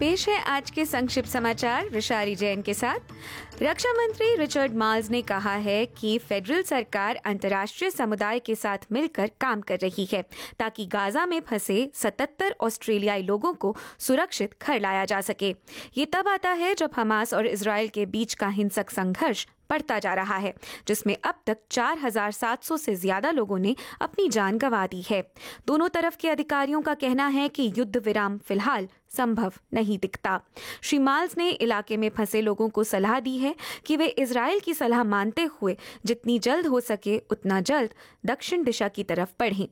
पेश है आज के संक्षिप्त समाचार विशारी जैन के साथ। रक्षा मंत्री रिचर्ड माल्स ने कहा है कि फेडरल सरकार अंतर्राष्ट्रीय समुदाय के साथ मिलकर काम कर रही है ताकि गाजा में फंसे 77 ऑस्ट्रेलियाई लोगों को सुरक्षित घर लाया जा सके। ये तब आता है जब हमास और इसराइल के बीच का हिंसक संघर्ष बढ़ता जा रहा है जिसमें अब तक 4,700 से ज़्यादा लोगों ने अपनी जान गंवा दी है। दोनों तरफ़ के अधिकारियों का कहना है कि युद्ध विराम फ़िलहाल संभव नहीं दिखता। श्री माल्स ने इलाके में फंसे लोगों को सलाह दी है कि वे इसराइल की सलाह मानते हुए जितनी जल्द हो सके उतना जल्द दक्षिण दिशा की तरफ़ बढ़ें।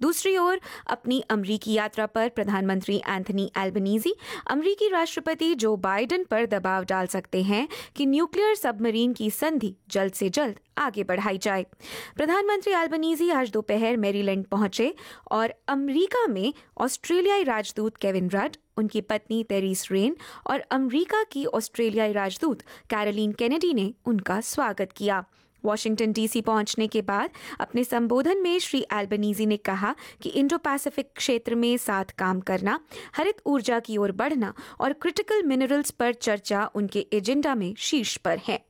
दूसरी ओर, अपनी अमरीकी यात्रा पर प्रधानमंत्री एंथनी एल्बनीजी, अमरीकी राष्ट्रपति जो बाइडेन पर दबाव डाल सकते हैं कि न्यूक्लियर सबमरीन की संधि जल्द से जल्द आगे बढ़ाई जाए। प्रधानमंत्री एल्बनीजी आज दोपहर मेरीलैंड पहुँचे और अमरीका में ऑस्ट्रेलियाई राजदूत केविन रड उनकी पत्नी तेरिस रेन और अमरीका की ऑस्ट्रेलियाई राजदूत कैरोलिन कैनेडी ने उनका स्वागत किया। वॉशिंगटन डीसी पहुँचने के बाद अपने संबोधन में श्री एल्बनीजी ने कहा कि इंडो पैसिफिक क्षेत्र में साथ काम करना, हरित ऊर्जा की ओर बढ़ना और क्रिटिकल मिनरल्स पर चर्चा उनके एजेंडा में शीर्ष पर है।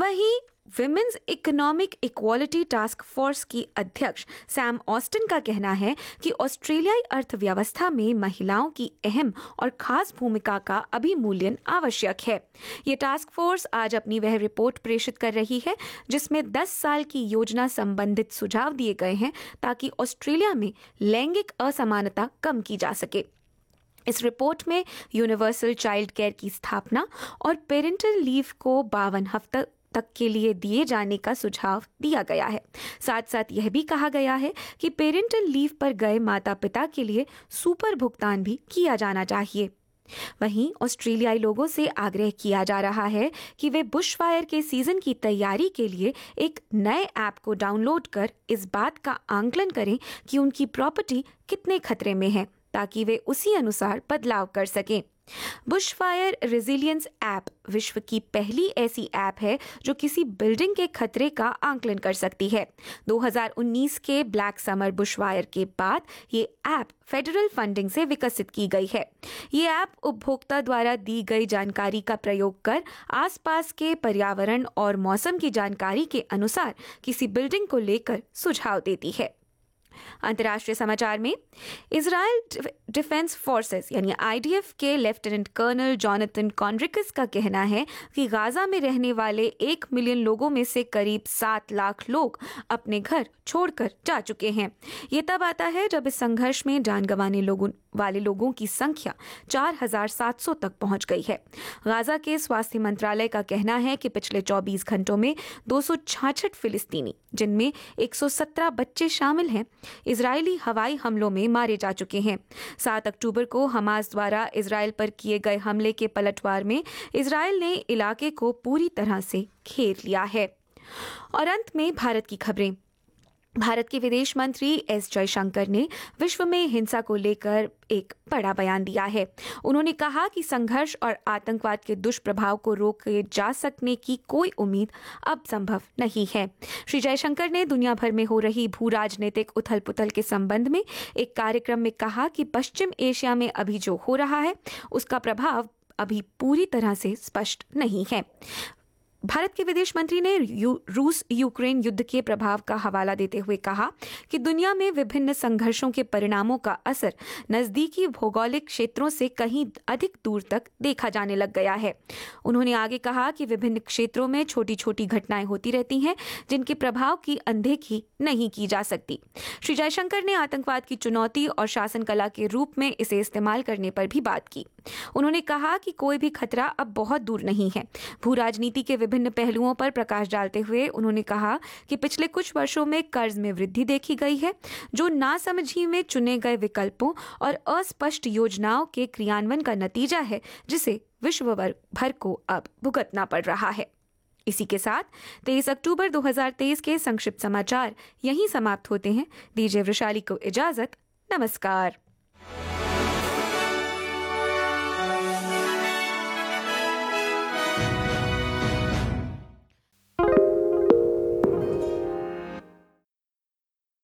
वहीं women's economic equality task force की अध्यक्ष सैम ऑस्टिन का कहना है कि ऑस्ट्रेलियाई अर्थव्यवस्था में महिलाओं की अहम और खास भूमिका का अभिमूल्यन आवश्यक है। ये टास्क फोर्स आज अपनी वह रिपोर्ट प्रेषित कर रही है, जिसमें 10 साल की योजना संबंधित सुझाव दिए गए हैं ताकि ऑस्ट्रेलिया में लैंगिक असमानता कम की जा सके। इस रिपोर्ट में यूनिवर्सल चाइल्ड केयर की स्थापना और पेरेंटल लीव को बावन हफ़्ता तक के लिए दिए जाने का सुझाव दिया गया है। साथ साथ यह भी कहा गया है कि पेरेंटल लीव पर गए माता पिता के लिए सुपर भुगतान भी किया जाना चाहिए। वहीं ऑस्ट्रेलियाई लोगों से आग्रह किया जा रहा है कि वे बुश फायर के सीज़न की तैयारी के लिए एक नए ऐप को डाउनलोड कर इस बात का आंकलन करें कि उनकी प्रॉपर्टी कितने खतरे में है, ताकि वे उसी अनुसार बदलाव कर सकें। बुशफायर रेजिलियंस ऐप विश्व की पहली ऐसी ऐप है जो किसी बिल्डिंग के खतरे का आंकलन कर सकती है। 2019 के ब्लैक समर बुशफायर के बाद ये ऐप फेडरल फंडिंग से विकसित की गई है। ये ऐप उपभोक्ता द्वारा दी गई जानकारी का प्रयोग कर आसपास के पर्यावरण और मौसम की जानकारी के अनुसार किसी बिल्डिंग को लेकर सुझाव देती है। अंतर्राष्ट्रीय समाचार में इसराइल डिफेंस फोर्सेस यानी आईडीएफ के लेफ्टिनेंट कर्नल जॉनथन कॉन्ड्रिकस का कहना है कि गाजा में रहने वाले एक मिलियन लोगों में से करीब सात लाख लोग अपने घर छोड़कर जा चुके हैं। ये तब आता है जब इस संघर्ष में जान गंवाने लोगों वाले लोगों की संख्या 4,700 तक पहुँच गई है। गाजा के स्वास्थ्य मंत्रालय का कहना है कि पिछले 24 घंटों में दो फिलिस्तीनी जिनमें 117 बच्चे शामिल हैं इजरायली हवाई हमलों में मारे जा चुके हैं। सात अक्टूबर को हमास द्वारा इसराइल पर किए गए हमले के पलटवार में इसराइल ने इलाके को पूरी तरह से घेर लिया है। और अंत में भारत की खबरें। भारत के विदेश मंत्री एस जयशंकर ने विश्व में हिंसा को लेकर एक बड़ा बयान दिया है। उन्होंने कहा कि संघर्ष और आतंकवाद के दुष्प्रभाव को रोके जा सकने की कोई उम्मीद अब संभव नहीं है। श्री जयशंकर ने दुनिया भर में हो रही भू राजनीतिक उथल पुथल के संबंध में एक कार्यक्रम में कहा कि पश्चिम एशिया में अभी जो हो रहा है, उसका प्रभाव अभी पूरी तरह से स्पष्ट नहीं है। भारत के विदेश मंत्री ने यू, रूस यूक्रेन युद्ध के प्रभाव का हवाला देते हुए कहा कि दुनिया में विभिन्न संघर्षों के परिणामों का असर नजदीकी भौगोलिक क्षेत्रों से कहीं अधिक दूर तक देखा जाने लग गया है। उन्होंने आगे कहा कि विभिन्न क्षेत्रों में छोटी छोटी घटनाएँ होती रहती हैं जिनके प्रभाव की अनदेखी नहीं की जा सकती। श्री जयशंकर ने आतंकवाद की चुनौती और शासन कला के रूप में इसे इस्तेमाल करने पर भी बात की। उन्होंने कहा कि कोई भी खतरा अब बहुत दूर नहीं है। भू राजनीति के विभिन्न पहलुओं पर प्रकाश डालते हुए उन्होंने कहा कि पिछले कुछ वर्षों में कर्ज में वृद्धि देखी गई है, जो नासमझी में चुने गए विकल्पों और अस्पष्ट योजनाओं के क्रियान्वयन का नतीजा है, जिसे विश्व भर को अब भुगतना पड़ रहा है। इसी के साथ 23 अक्टूबर 2023 के संक्षिप्त समाचार यहीं समाप्त होते हैं। दीजिए वृशाली को इजाज़त, नमस्कार।